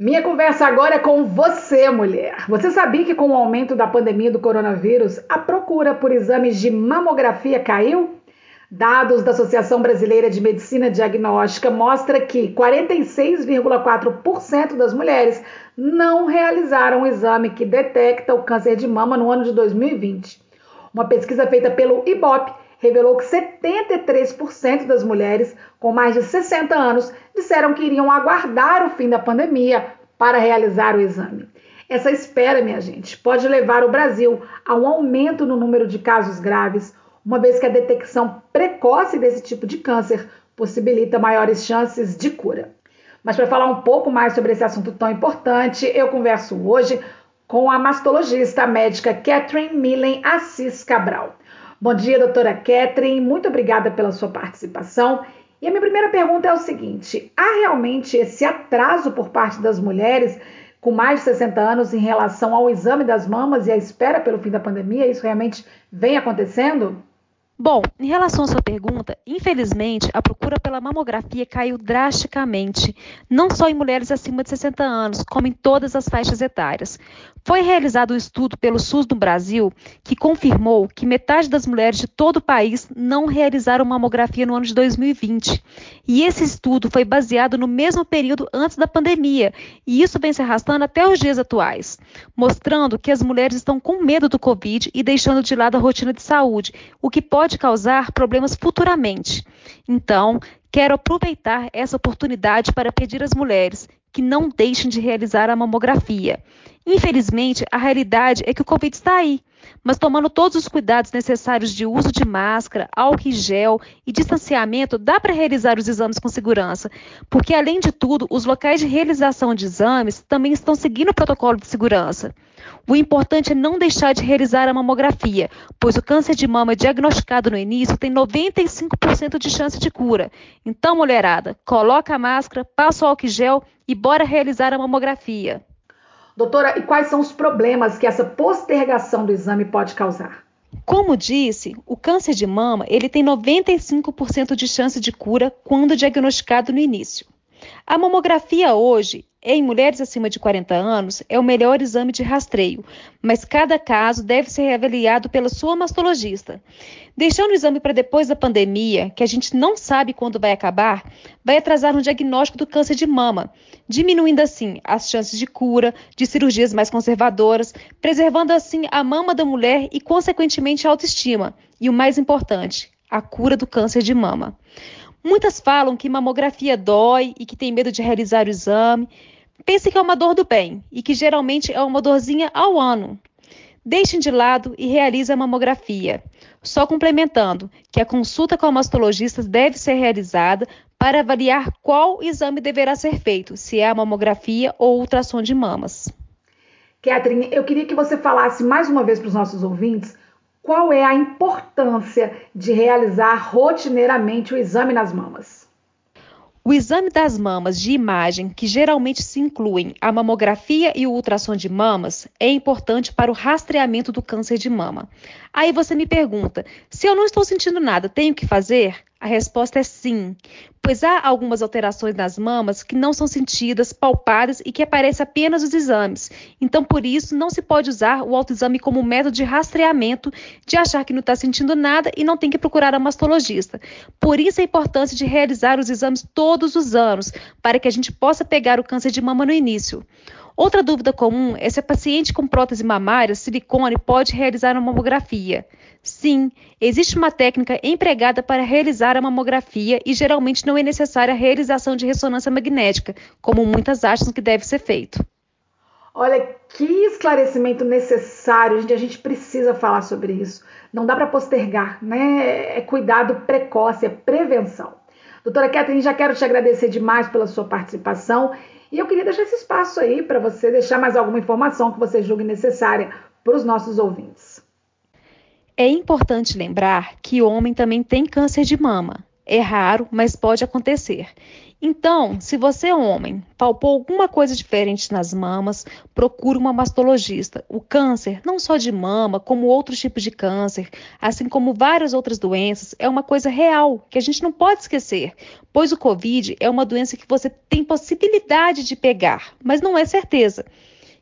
Minha conversa agora é com você, mulher. Você sabia que com o aumento da pandemia do coronavírus, a procura por exames de mamografia caiu? Dados da Associação Brasileira de Medicina Diagnóstica mostram que 46,4% das mulheres não realizaram o exame que detecta o câncer de mama no ano de 2020. Uma pesquisa feita pelo IBOP revelou que 73% das mulheres com mais de 60 anos disseram que iriam aguardar o fim da pandemia para realizar o exame. Essa espera, minha gente, pode levar o Brasil a um aumento no número de casos graves, uma vez que a detecção precoce desse tipo de câncer possibilita maiores chances de cura. Mas para falar um pouco mais sobre esse assunto tão importante, eu converso hoje com a mastologista médica Catherine Millen Assis Cabral. Bom dia, doutora Catherine. Muito obrigada pela sua participação. E a minha primeira pergunta é o seguinte: há realmente esse atraso por parte das mulheres com mais de 60 anos em relação ao exame das mamas e a espera pelo fim da pandemia? Isso realmente vem acontecendo? Bom, em relação à sua pergunta, infelizmente a procura pela mamografia caiu drasticamente, não só em mulheres acima de 60 anos, como em todas as faixas etárias. Foi realizado um estudo pelo SUS no Brasil que confirmou que metade das mulheres de todo o país não realizaram mamografia no ano de 2020. E esse estudo foi baseado no mesmo período antes da pandemia, e isso vem se arrastando até os dias atuais, mostrando que as mulheres estão com medo do Covid e deixando de lado a rotina de saúde, o que pode causar problemas futuramente. Então, quero aproveitar essa oportunidade para pedir às mulheres que não deixem de realizar a mamografia. Infelizmente, a realidade é que o Covid está aí, mas tomando todos os cuidados necessários de uso de máscara, álcool em gel e distanciamento, dá para realizar os exames com segurança, porque além de tudo, os locais de realização de exames também estão seguindo o protocolo de segurança. O importante é não deixar de realizar a mamografia, pois o câncer de mama diagnosticado no início tem 95% de chance de cura. Então, mulherada, coloca a máscara, passa o álcool gel e bora realizar a mamografia. Doutora, e quais são os problemas que essa postergação do exame pode causar? Como disse, o câncer de mama ele tem 95% de chance de cura quando diagnosticado no início. A mamografia hoje em mulheres acima de 40 anos, é o melhor exame de rastreio, mas cada caso deve ser avaliado pela sua mastologista. Deixando o exame para depois da pandemia, que a gente não sabe quando vai acabar, vai atrasar no diagnóstico do câncer de mama, diminuindo assim as chances de cura, de cirurgias mais conservadoras, preservando assim a mama da mulher e, consequentemente, a autoestima. E o mais importante, a cura do câncer de mama. Muitas falam que mamografia dói e que tem medo de realizar o exame. Pense que é uma dor do bem e que geralmente é uma dorzinha ao ano. Deixem de lado e realize a mamografia. Só complementando que a consulta com a mastologista deve ser realizada para avaliar qual exame deverá ser feito, se é a mamografia ou ultrassom de mamas. Catherine, eu queria que você falasse mais uma vez para os nossos ouvintes qual é a importância de realizar rotineiramente o exame nas mamas? O exame das mamas de imagem, que geralmente se incluem a mamografia e o ultrassom de mamas, é importante para o rastreamento do câncer de mama. Aí você me pergunta: se eu não estou sentindo nada, tenho que fazer? A resposta é sim, pois há algumas alterações nas mamas que não são sentidas, palpadas e que aparecem apenas nos exames. Então, por isso, não se pode usar o autoexame como método de rastreamento, de achar que não está sentindo nada e não tem que procurar a mastologista. Por isso, a importância de realizar os exames todos os anos, para que a gente possa pegar o câncer de mama no início. Outra dúvida comum é se a paciente com prótese mamária, silicone, pode realizar uma mamografia. Sim, existe uma técnica empregada para realizar a mamografia e geralmente não é necessária a realização de ressonância magnética, como muitas acham que deve ser feito. Olha, que esclarecimento necessário, gente. A gente precisa falar sobre isso. Não dá para postergar, né? É cuidado precoce, é prevenção. Doutora Catherine, já quero te agradecer demais pela sua participação e eu queria deixar esse espaço aí para você deixar mais alguma informação que você julgue necessária para os nossos ouvintes. É importante lembrar que o homem também tem câncer de mama. É raro, mas pode acontecer. Então, se você, é homem, palpou alguma coisa diferente nas mamas, procure uma mastologista. O câncer, não só de mama, como outros tipos de câncer, assim como várias outras doenças, é uma coisa real que a gente não pode esquecer, pois o Covid é uma doença que você tem possibilidade de pegar, mas não é certeza.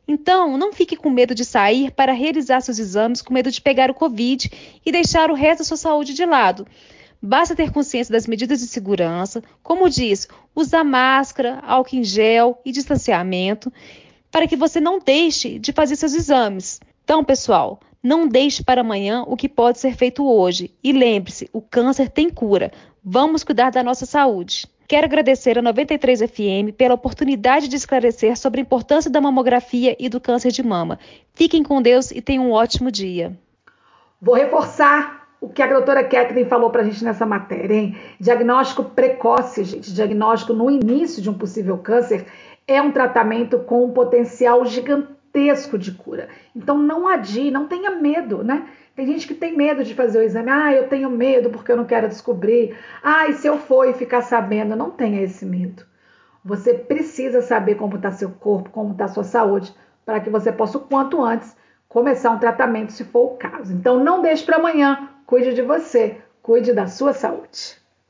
Então, não fique com medo de sair para realizar seus exames com medo de pegar o Covid e deixar o resto da sua saúde de lado. Basta ter consciência das medidas de segurança, como diz, usar máscara, álcool em gel e distanciamento, para que você não deixe de fazer seus exames. Então, pessoal, não deixe para amanhã o que pode ser feito hoje. E lembre-se, o câncer tem cura. Vamos cuidar da nossa saúde. Quero agradecer a 93 FM pela oportunidade de esclarecer sobre a importância da mamografia e do câncer de mama. Fiquem com Deus e tenham um ótimo dia. Vou reforçar o que a doutora Kathleen falou para a gente nessa matéria, hein? Diagnóstico precoce, gente, diagnóstico no início de um possível câncer é um tratamento com um potencial gigantesco de cura. Então não adie, não tenha medo, né? Tem gente que tem medo de fazer o exame. Ah, eu tenho medo porque eu não quero descobrir. Ah, e se eu for e ficar sabendo? Não tenha esse medo. Você precisa saber como está seu corpo, como está sua saúde, para que você possa o quanto antes começar um tratamento se for o caso. Então não deixe para amanhã Cuide de você, cuide da sua saúde.